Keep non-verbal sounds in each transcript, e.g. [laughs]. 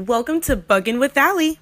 Welcome to Buggin' with Allie.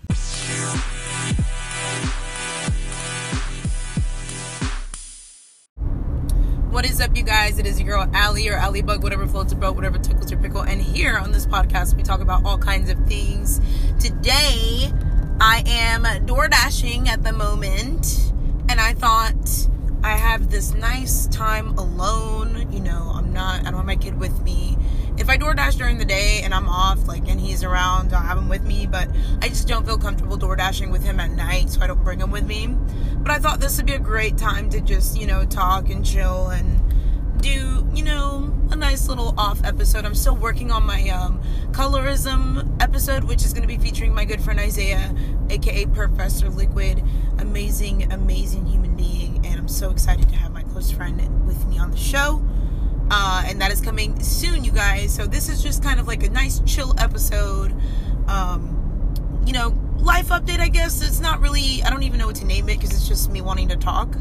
What is up, you guys? It is your girl Allie or Allie Bug, whatever floats your boat, whatever tickles your pickle. And here on this podcast, we talk about all kinds of things. Today, I am door dashing at the moment, and I thought I have this nice time alone. You know, I'm not, I don't have my kid with me if I DoorDash during the day and I'm off, like, and he's around, I'll have him with me, but I just don't feel comfortable DoorDashing with him at night, so I don't bring him with me. But I thought this would be a great time to just, you know, talk and chill and do, you know, a nice little off episode. I'm still working on my um, colorism episode, which is going to be featuring my good friend Isaiah, aka Professor Liquid. Amazing, amazing human being, and I'm so excited to have my close friend with me on the show. Uh, and that is coming soon, you guys. So this is just kind of like a nice chill episode. Um, you know, life update. I guess it's not really. I don't even know what to name it because it's just me wanting to talk.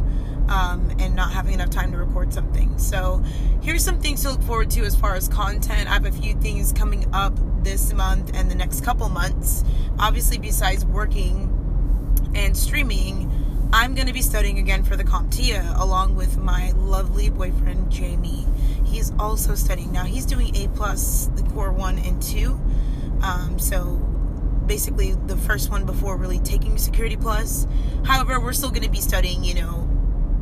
Um, and not having enough time to record something. So, here's some things to look forward to as far as content. I have a few things coming up this month and the next couple months. Obviously, besides working and streaming, I'm going to be studying again for the CompTIA along with my lovely boyfriend Jamie. He's also studying now. He's doing A plus, the core one and two. Um, so basically the first one before really taking Security Plus. However, we're still going to be studying, you know,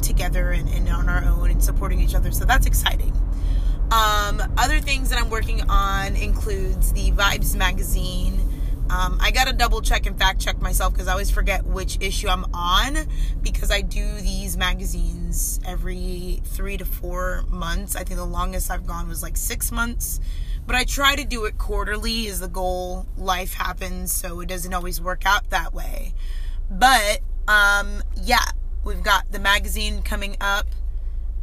together and, and, on our own and supporting each other. So that's exciting. Um, other things that I'm working on includes the Vibes magazine um, I gotta double check and fact check myself because I always forget which issue I'm on because I do these magazines every three to four months. I think the longest I've gone was like six months, but I try to do it quarterly. Is the goal? Life happens, so it doesn't always work out that way. But um, yeah, we've got the magazine coming up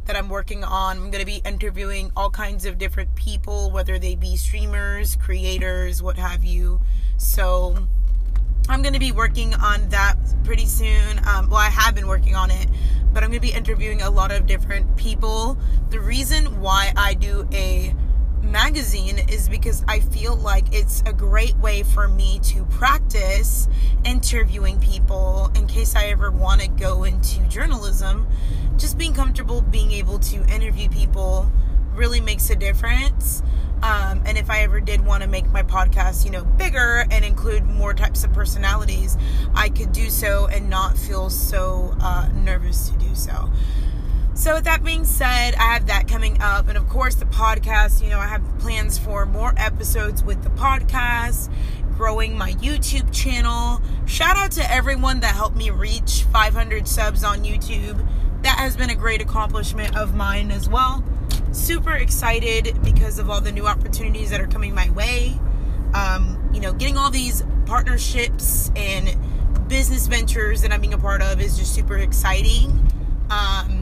that I'm working on. I'm going to be interviewing all kinds of different people, whether they be streamers, creators, what have you. So I'm going to be working on that pretty soon. Um, well, I have been working on it, but I'm going to be interviewing a lot of different people. The reason why I do a magazine is because I feel like it's a great way for me to practice interviewing people in case I ever want to go into journalism. Just being comfortable being able to interview people really makes a difference. Um, and if I ever did want to make my podcast, you know, bigger and include more types of personalities, I could do so and not feel so uh, nervous to do so. So, with that being said, I have that coming up. And of course, the podcast, you know, I have plans for more episodes with the podcast, growing my YouTube channel. Shout out to everyone that helped me reach 500 subs on YouTube. That has been a great accomplishment of mine as well super excited because of all the new opportunities that are coming my way. Um, you know, getting all these partnerships and business ventures that I'm being a part of is just super exciting. Um,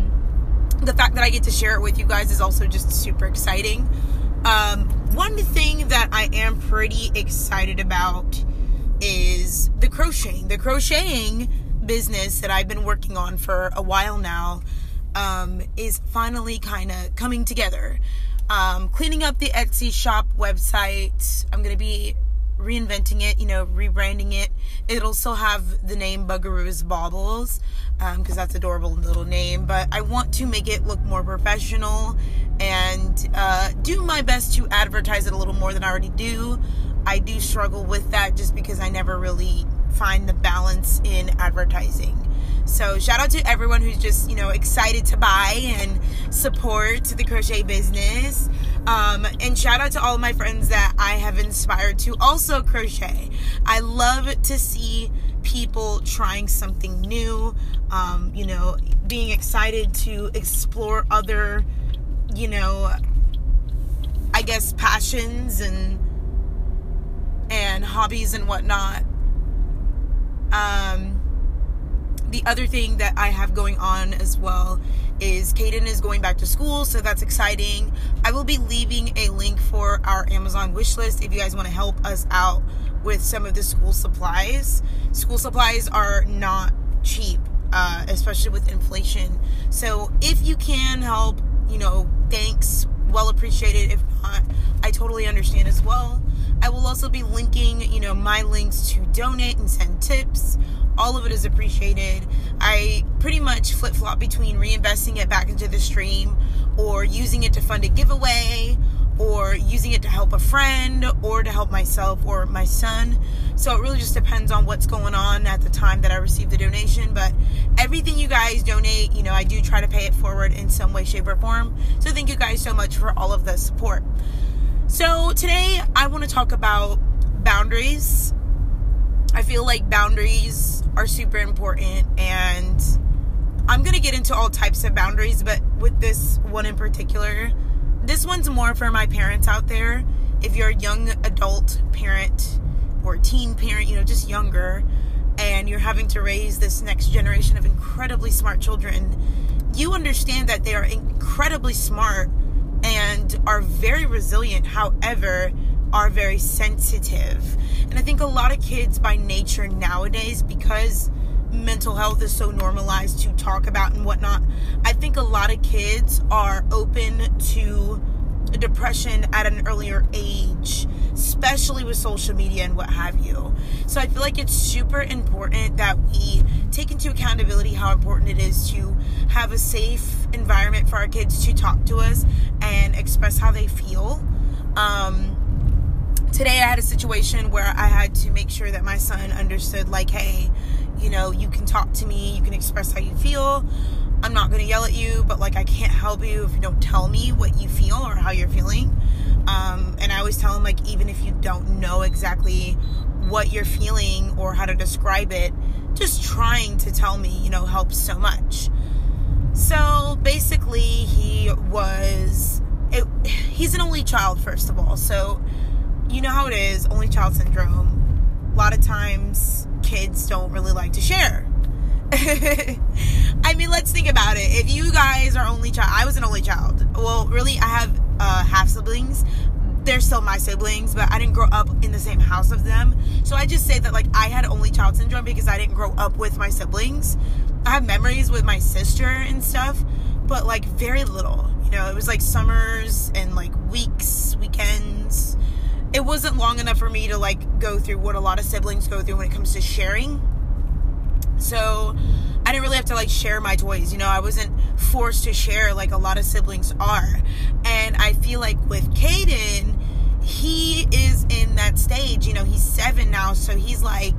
the fact that I get to share it with you guys is also just super exciting. Um, one thing that I am pretty excited about is the crocheting. The crocheting business that I've been working on for a while now um, is finally kind of coming together. Um, cleaning up the Etsy shop website. I'm going to be reinventing it, you know, rebranding it. It'll still have the name Bugaroo's Baubles because um, that's adorable little name. But I want to make it look more professional and uh, do my best to advertise it a little more than I already do. I do struggle with that just because I never really find the balance in advertising. So shout out to everyone who's just, you know, excited to buy and support the crochet business. Um, and shout out to all of my friends that I have inspired to also crochet. I love to see people trying something new, um, you know, being excited to explore other, you know, I guess passions and and hobbies and whatnot. Um, the other thing that I have going on as well is Caden is going back to school, so that's exciting. I will be leaving a link for our Amazon wish list if you guys want to help us out with some of the school supplies. School supplies are not cheap, uh, especially with inflation. So if you can help, you know, thanks, well appreciated. If not, I totally understand as well. I will also be linking, you know, my links to donate and send tips. All of it is appreciated. I pretty much flip flop between reinvesting it back into the stream or using it to fund a giveaway or using it to help a friend or to help myself or my son. So it really just depends on what's going on at the time that I receive the donation. But everything you guys donate, you know, I do try to pay it forward in some way, shape, or form. So thank you guys so much for all of the support. So today I want to talk about boundaries. I feel like boundaries are super important and I'm going to get into all types of boundaries, but with this one in particular, this one's more for my parents out there. If you're a young adult parent or teen parent, you know, just younger, and you're having to raise this next generation of incredibly smart children, you understand that they are incredibly smart and are very resilient, however, are very sensitive. And I think a lot of kids by nature nowadays, because mental health is so normalized to talk about and whatnot, I think a lot of kids are open to depression at an earlier age, especially with social media and what have you. So I feel like it's super important that we take into accountability how important it is to have a safe environment for our kids to talk to us and express how they feel. Um, today I had a situation where I had to make sure that my son understood, like, hey, you know, you can talk to me, you can express how you feel. I'm not going to yell at you, but like, I can't help you if you don't tell me what you feel or how you're feeling. Um, and I always tell him, like, even if you don't know exactly what you're feeling or how to describe it, just trying to tell me, you know, helps so much. So basically, he was, it, he's an only child, first of all. So, you know how it is, only child syndrome. A lot of times, kids don't really like to share. [laughs] I mean, let's think about it. If you guys are only child, I was an only child. Well, really, I have uh, half siblings. They're still my siblings, but I didn't grow up in the same house of them. So I just say that like I had only child syndrome because I didn't grow up with my siblings. I have memories with my sister and stuff, but like very little. You know, it was like summers and like weeks, weekends it wasn't long enough for me to like go through what a lot of siblings go through when it comes to sharing. So I didn't really have to like share my toys. You know, I wasn't forced to share like a lot of siblings are. And I feel like with Caden, he is in that stage. You know, he's seven now, so he's like,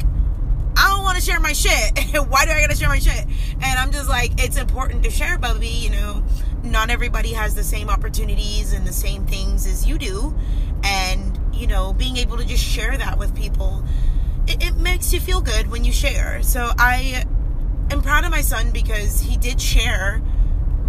I don't want to share my shit. [laughs] Why do I gotta share my shit? And I'm just like, it's important to share, Bubby. You know, not everybody has the same opportunities and the same things as you do. And you know, being able to just share that with people, it, it makes you feel good when you share. So I am proud of my son because he did share,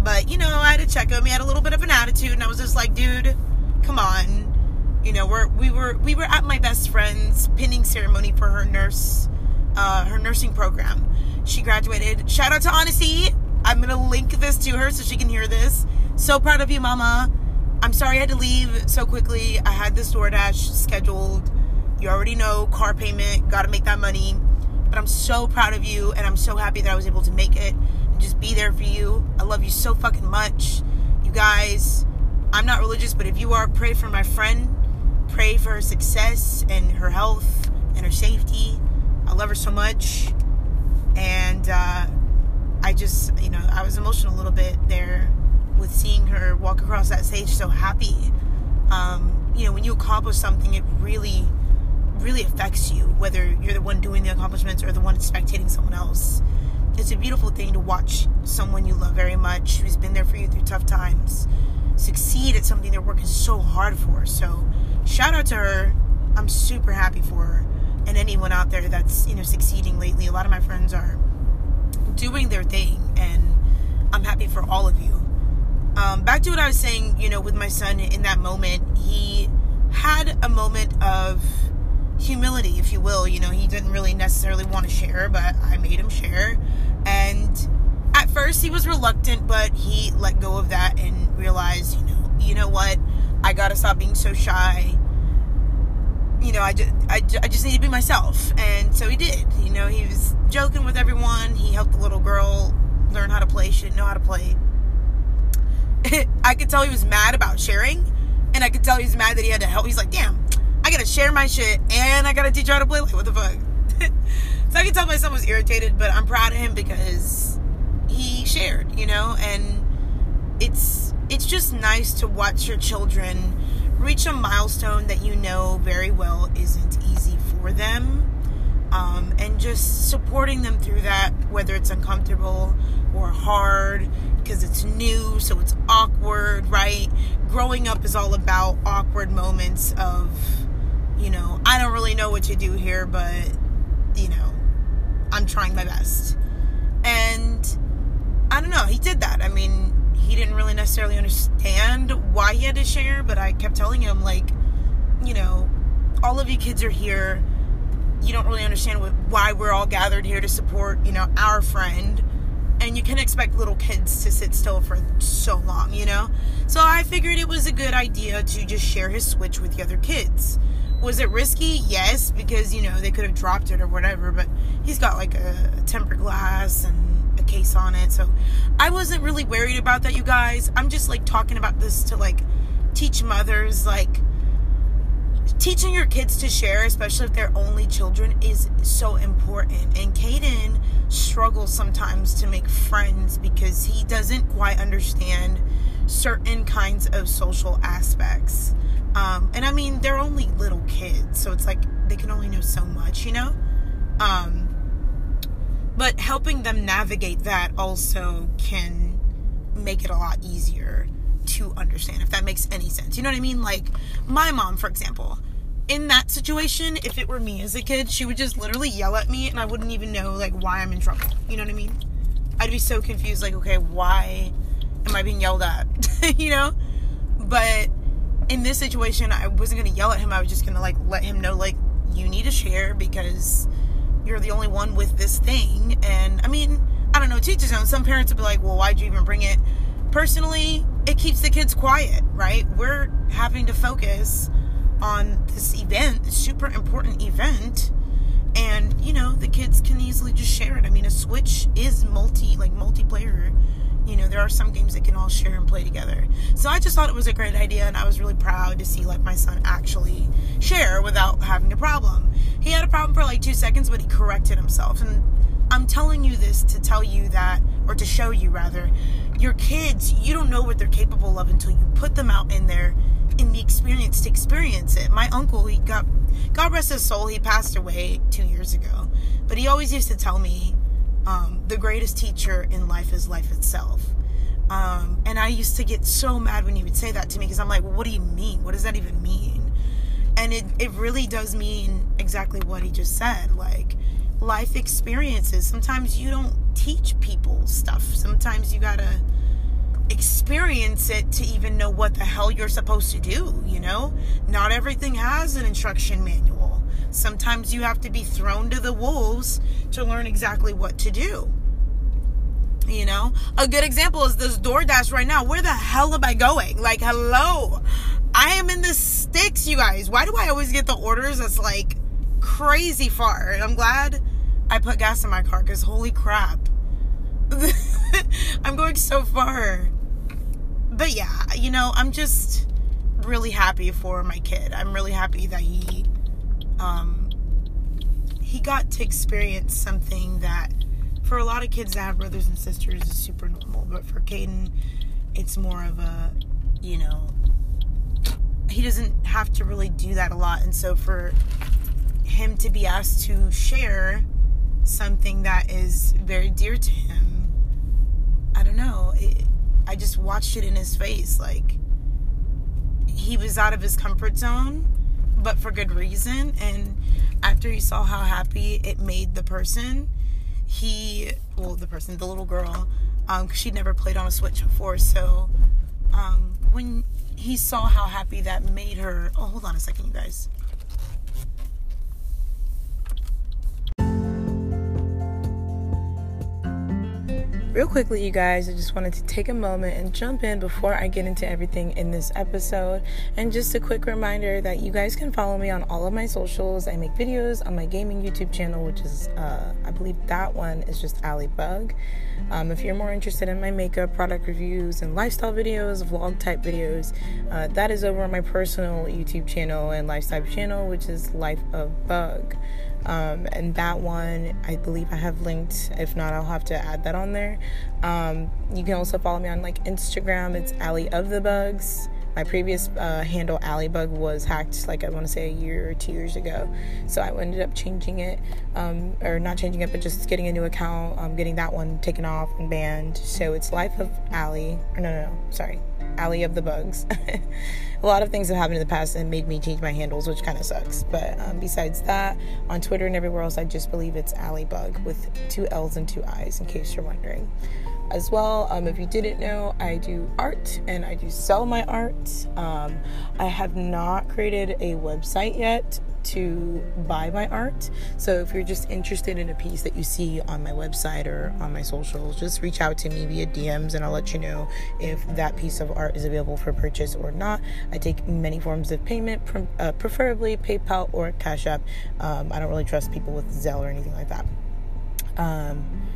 but you know, I had to check him. He had a little bit of an attitude, and I was just like, dude, come on. You know, we're we were we were at my best friend's pinning ceremony for her nurse, uh, her nursing program. She graduated. Shout out to Honesty. I'm gonna link this to her so she can hear this. So proud of you, Mama. I'm sorry I had to leave so quickly. I had this DoorDash scheduled. You already know car payment, got to make that money. But I'm so proud of you and I'm so happy that I was able to make it and just be there for you. I love you so fucking much. You guys, I'm not religious, but if you are, pray for my friend. Pray for her success and her health and her safety. I love her so much. And uh, I just, you know, I was emotional a little bit there with seeing her walk across that stage so happy. Um, you know, when you accomplish something, it really, really affects you, whether you're the one doing the accomplishments or the one spectating someone else. It's a beautiful thing to watch someone you love very much, who's been there for you through tough times, succeed at something they're working so hard for. So, shout out to her. I'm super happy for her and anyone out there that's, you know, succeeding lately. A lot of my friends are doing their thing, and I'm happy for all of you. Um, back to what I was saying, you know, with my son in that moment, he had a moment of humility, if you will. You know, he didn't really necessarily want to share, but I made him share. And at first, he was reluctant, but he let go of that and realized, you know, you know what? I gotta stop being so shy. You know, I just, I, I just need to be myself. And so he did. You know, he was joking with everyone. He helped the little girl learn how to play. She didn't know how to play. [laughs] I could tell he was mad about sharing, and I could tell he was mad that he had to help. He's like, damn, I gotta share my shit and I gotta teach her how to play. Like, what the fuck? [laughs] so I can tell my son was irritated, but I'm proud of him because he shared, you know, and it's it's just nice to watch your children reach a milestone that you know very well isn't easy for them. Um, and just supporting them through that, whether it's uncomfortable or hard, because it's new, so it's awkward, right? Growing up is all about awkward moments of, you know, I don't really know what to do here, but, you know, I'm trying my best. And I don't know, he did that. I mean, he didn't really necessarily understand why he had to share, but I kept telling him, like, you know, all of you kids are here. You don't really understand what, why we're all gathered here to support, you know, our friend. And you can expect little kids to sit still for so long, you know? So I figured it was a good idea to just share his Switch with the other kids. Was it risky? Yes, because, you know, they could have dropped it or whatever, but he's got like a tempered glass and a case on it. So I wasn't really worried about that, you guys. I'm just like talking about this to like teach mothers, like teaching your kids to share, especially if they're only children, is so important. And Caden struggles sometimes to make friends because he doesn't quite understand certain kinds of social aspects. Um, and I mean, they're only little kids, so it's like they can only know so much, you know? Um, but helping them navigate that also can make it a lot easier to understand if that makes any sense. You know what I mean? Like my mom, for example, in that situation, if it were me as a kid, she would just literally yell at me and I wouldn't even know like why I'm in trouble. You know what I mean? I'd be so confused like, okay, why am I being yelled at? [laughs] you know? But in this situation, I wasn't going to yell at him. I was just going to like let him know like you need to share because you're the only one with this thing. And I mean, I don't know, teachers own. Some parents would be like, well, why'd you even bring it? Personally, it keeps the kids quiet, right? We're having to focus on this event, this super important event. And, you know, the kids can easily just share it. I mean, a Switch is multi, like multiplayer. You know, there are some games that can all share and play together. So I just thought it was a great idea, and I was really proud to see like my son actually share without having a problem. He had a problem for like two seconds, but he corrected himself. And I'm telling you this to tell you that, or to show you rather, your kids, you don't know what they're capable of until you put them out in there in the experience to experience it. My uncle, he got, God rest his soul, he passed away two years ago. But he always used to tell me, um, the greatest teacher in life is life itself. Um, and I used to get so mad when he would say that to me because I'm like, well, what do you mean? What does that even mean? and it, it really does mean exactly what he just said like life experiences sometimes you don't teach people stuff sometimes you gotta experience it to even know what the hell you're supposed to do you know not everything has an instruction manual sometimes you have to be thrown to the wolves to learn exactly what to do you know a good example is this DoorDash right now where the hell am I going like hello I am in the sticks, you guys. Why do I always get the orders that's like crazy far? And I'm glad I put gas in my car because holy crap. [laughs] I'm going so far. But yeah, you know, I'm just really happy for my kid. I'm really happy that he um he got to experience something that for a lot of kids that have brothers and sisters is super normal, but for Caden it's more of a, you know, he doesn't have to really do that a lot. And so for him to be asked to share something that is very dear to him, I don't know. It, I just watched it in his face. Like, he was out of his comfort zone, but for good reason. And after he saw how happy it made the person, he, well, the person, the little girl, um, she'd never played on a Switch before. So, um, when he saw how happy that made her. Oh, hold on a second, you guys. Real quickly, you guys, I just wanted to take a moment and jump in before I get into everything in this episode. And just a quick reminder that you guys can follow me on all of my socials. I make videos on my gaming YouTube channel, which is, uh, I believe that one is just Alliie Bug. Um, if you're more interested in my makeup, product reviews, and lifestyle videos, vlog type videos, uh, that is over on my personal YouTube channel and lifestyle channel, which is Life of Bug. Um, and that one, I believe I have linked. If not, I'll have to add that on there. Um, you can also follow me on like Instagram. It's Alliie of the Bugs. My previous uh, handle, Bug, was hacked like I want to say a year or two years ago. So I ended up changing it, um, or not changing it, but just getting a new account, um, getting that one taken off and banned. So it's Life of Alliie. Or no, no, no, sorry, Alliie of the Bugs. [laughs] a lot of things have happened in the past and made me change my handles, which kind of sucks. But um, besides that, on Twitter and everywhere else, I just believe it's Alliie Bug with two L's and two I's, in case you're wondering. As well, um, if you didn't know, I do art and I do sell my art. Um, I have not created a website yet to buy my art. So if you're just interested in a piece that you see on my website or on my socials, just reach out to me via DMs and I'll let you know if that piece of art is available for purchase or not. I take many forms of payment, uh, preferably PayPal or Cash App. Um, I don't really trust people with Zelle or anything like that. Um,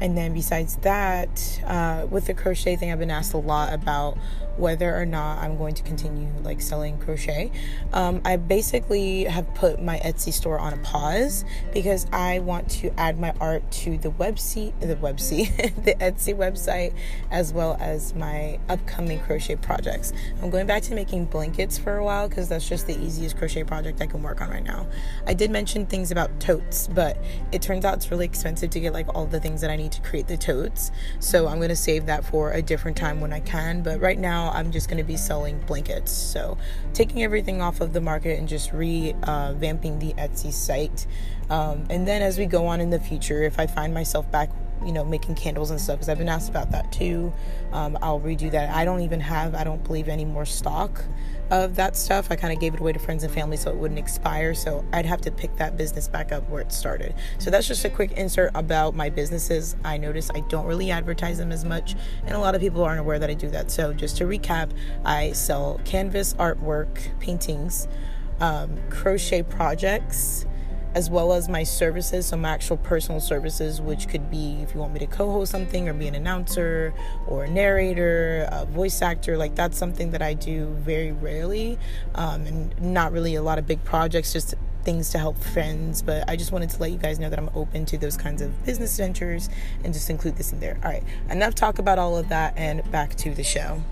and then besides that, uh, with the crochet thing, I've been asked a lot about whether or not I'm going to continue like selling crochet. Um, I basically have put my Etsy store on a pause because I want to add my art to the website, the website, [laughs] the Etsy website, as well as my upcoming crochet projects. I'm going back to making blankets for a while because that's just the easiest crochet project I can work on right now. I did mention things about totes, but it turns out it's really expensive to get like all the things that I need to create the totes. So I'm going to save that for a different time when I can. But right now, I'm just going to be selling blankets. So, taking everything off of the market and just revamping uh, the Etsy site. Um, and then as we go on in the future, if I find myself back you know, making candles and stuff because I've been asked about that too. Um, I'll redo that. I don't even have, I don't believe, any more stock of that stuff. I kind of gave it away to friends and family so it wouldn't expire. So I'd have to pick that business back up where it started. So that's just a quick insert about my businesses. I notice I don't really advertise them as much, and a lot of people aren't aware that I do that. So just to recap, I sell canvas artwork, paintings, um, crochet projects as well as my services, so my actual personal services, which could be if you want me to co host something or be an announcer or a narrator, a voice actor, like that's something that I do very rarely um, and not really a lot of big projects, just things to help friends. But I just wanted to let you guys know that I'm open to those kinds of business ventures and just include this in there. All right, enough talk about all of that and back to the show.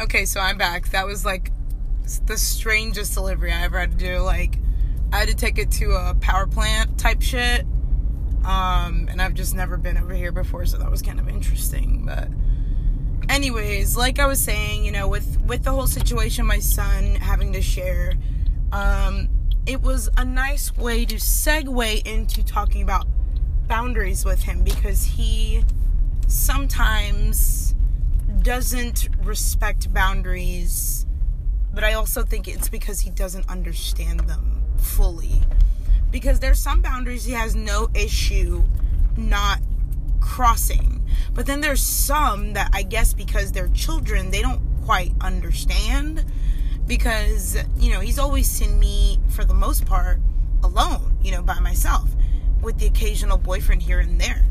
Okay, so I'm back. That was like the strangest delivery I ever had to do. Like, I had to take it to a power plant type shit. Um, and I've just never been over here before, so that was kind of interesting. But, anyways, like I was saying, you know, with with the whole situation, my son having to share, um, it was a nice way to segue into talking about boundaries with him because he sometimes doesn't respect boundaries but I also think it's because he doesn't understand them fully. Because there's some boundaries he has no issue not crossing. But then there's some that I guess because they're children, they don't quite understand. Because, you know, he's always seen me, for the most part, alone, you know, by myself, with the occasional boyfriend here and there.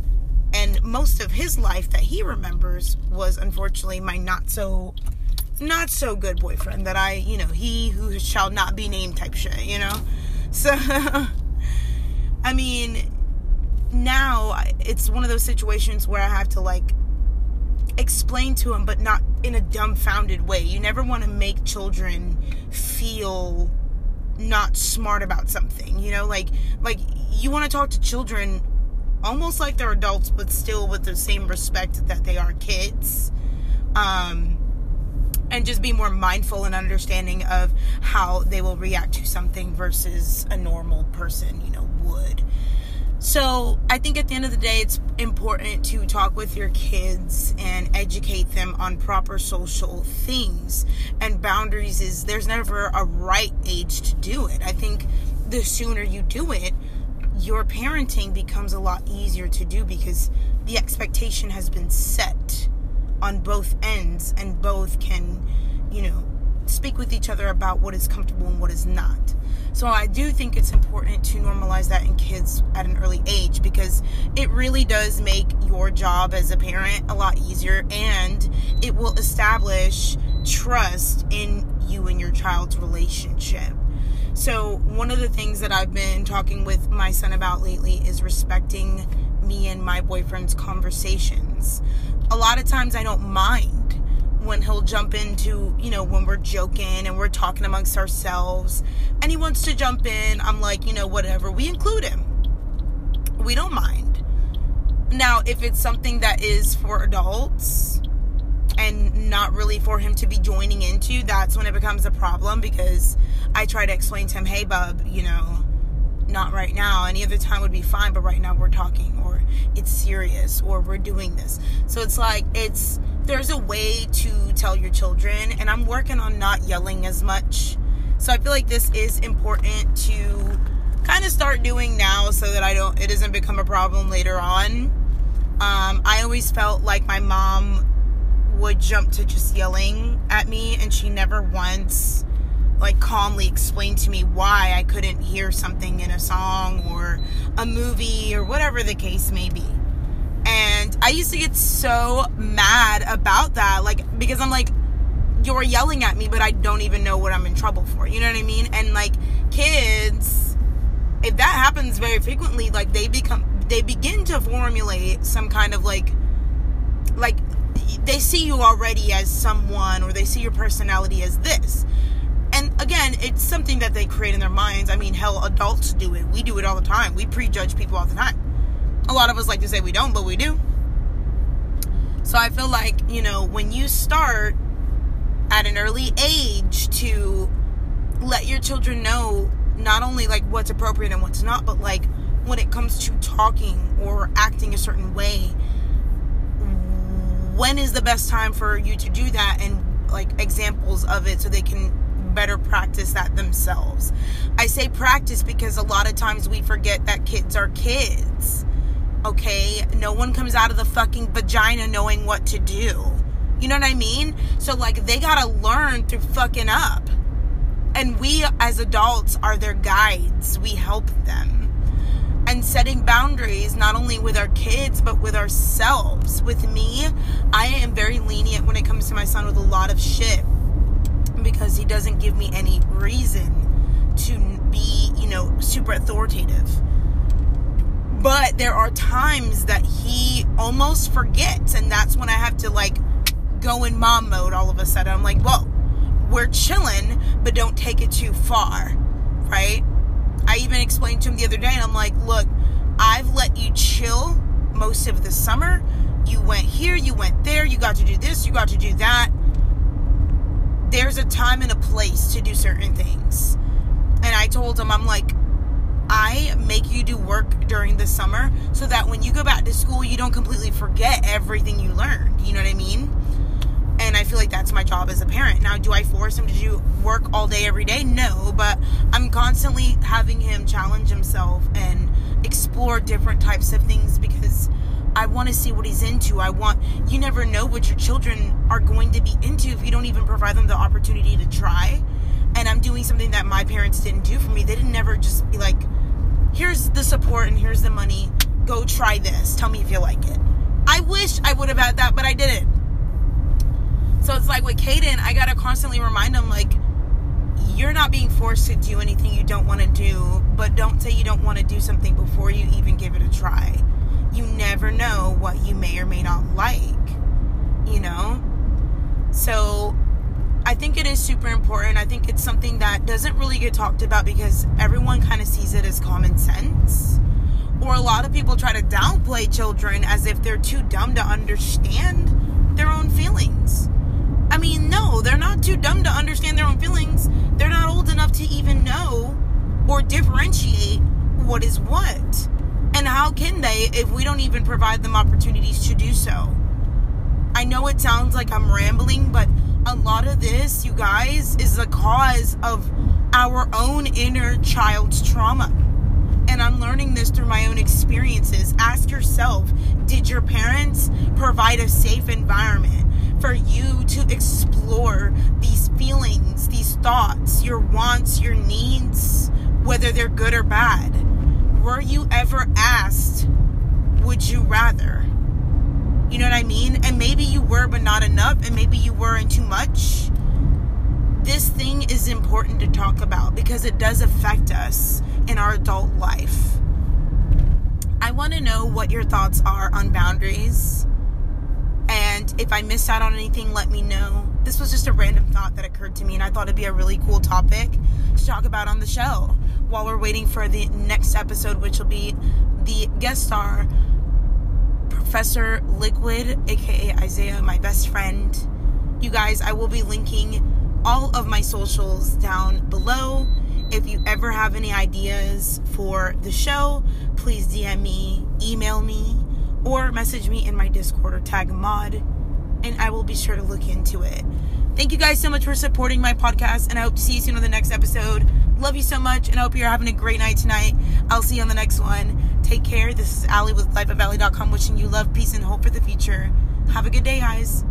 And most of his life that he remembers was unfortunately my not so not so good boyfriend that I, you know, he who shall not be named type shit, you know? So, [laughs] I mean, now it's one of those situations where I have to like explain to him, but not in a dumbfounded way. You never want to make children feel not smart about something, you know? Like, like you want to talk to children almost like they're adults, but still with the same respect that they are kids. Um, and just be more mindful and understanding of how they will react to something versus a normal person, you know, would. So, I think at the end of the day, it's important to talk with your kids and educate them on proper social things and boundaries. Is there's never a right age to do it. I think the sooner you do it, your parenting becomes a lot easier to do because the expectation has been set on both ends and both can, you know, speak with each other about what is comfortable and what is not. So I do think it's important to normalize that in kids at an early age because it really does make your job as a parent a lot easier and it will establish trust in you and your child's relationship. So, one of the things that I've been talking with my son about lately is respecting me and my boyfriend's conversations. A lot of times I don't mind when he'll jump into, you know, when we're joking and we're talking amongst ourselves and he wants to jump in, I'm like, you know, whatever. We include him. We don't mind. Now, if it's something that is for adults and not really for him to be joining into, that's when it becomes a problem because I try to explain to him, hey, bub, you know, not right now. Any other time would be fine, but right now we're talking or it's serious or we're doing this. So it's like, it's, there's a way to tell your children, and I'm working on not yelling as much. So I feel like this is important to kind of start doing now so that I don't, it doesn't become a problem later on. Um, I always felt like my mom would jump to just yelling at me, and she never once like calmly explain to me why I couldn't hear something in a song or a movie or whatever the case may be. And I used to get so mad about that, like, because I'm like, you're yelling at me, but I don't even know what I'm in trouble for. You know what I mean? And like, kids, if that happens very frequently, like, they become, they begin to formulate some kind of like, like, they see you already as someone or they see your personality as this and again, it's something that they create in their minds. I mean, hell, adults do it. We do it all the time. We prejudge people all the time. A lot of us like to say we don't, but we do. So I feel like, you know, when you start at an early age to let your children know not only like what's appropriate and what's not, but like when it comes to talking or acting a certain way, when is the best time for you to do that and like examples of it so they can better practice that themselves. I say practice because a lot of times we forget that kids are kids. Okay? No one comes out of the fucking vagina knowing what to do. You know what I mean? So, like, they gotta learn through fucking up. And we as adults are their guides, we help them. And setting boundaries, not only with our kids, but with ourselves. With me, I am very lenient when it comes to my son with a lot of shit because he doesn't give me any reason to be, you know, super authoritative. But there are times that he almost forgets, and that's when I have to like go in mom mode all of a sudden. I'm like, whoa, we're chilling, but don't take it too far, right? I even explained to him the other day, and I'm like, look, I've let you chill most of the summer. You went here, you went there, you got to do this, you got to do that there's a time and a place to do certain things. And I told him, I'm like, I make you do work during the summer so that when you go back to school, you don't completely forget everything you learned. You know what I mean? And I feel like that's my job as a parent. Now, do I force him to do work all day, every day? No, but I'm constantly having him challenge himself and explore different types of things because I want to see what he's into. I want, you never know what your children are going to be into if you don't even provide them the opportunity to try. And I'm doing something that my parents didn't do for me. They didn't never just be like, here's the support and here's the money. Go try this. Tell me if you like it. I wish I would have had that, but I didn't. So it's like with Caden, I gotta constantly remind him, like, you're not being forced to do anything you don't want to do, but don't say you don't want to do something before you even give it a try you never know what you may or may not like, you know? So I think it is super important. I think it's something that doesn't really get talked about because everyone kind of sees it as common sense. Or a lot of people try to downplay children as if they're too dumb to understand their own feelings. I mean, no, they're not too dumb to understand their own feelings. They're not old enough to even know or differentiate what is what. They if we don't even provide them opportunities to do so? I know it sounds like I'm rambling, but a lot of this, you guys, is the cause of our own inner child's trauma. And I'm learning this through my own experiences. Ask yourself Did your parents provide a safe environment for you to explore these feelings, these thoughts, your wants, your needs, whether they're good or bad? Were you ever asked, Would you rather? You know what I mean? And maybe you were, but not enough, and maybe you were and too much. This thing is important to talk about because it does affect us in our adult life. I want to know what your thoughts are on boundaries. And if I missed out on anything, let me know. This was just a random thought that occurred to me, and I thought it'd be a really cool topic to talk about on the show while we're waiting for the next episode, which will be the guest star Professor Liquid, aka Isaiah, my best friend. You guys, I will be linking all of my socials down below. If you ever have any ideas for the show, please DM me, email me, or message me in my Discord or tag mod, and I will be sure to look into it. Thank you guys so much for supporting my podcast, and I hope to see you soon on the next episode. Love you so much, and I hope you're having a great night tonight. I'll see you on the next one. Take care. This is Allie with lifeofalliie.com wishing you love, peace, and hope for the future. Have a good day, guys.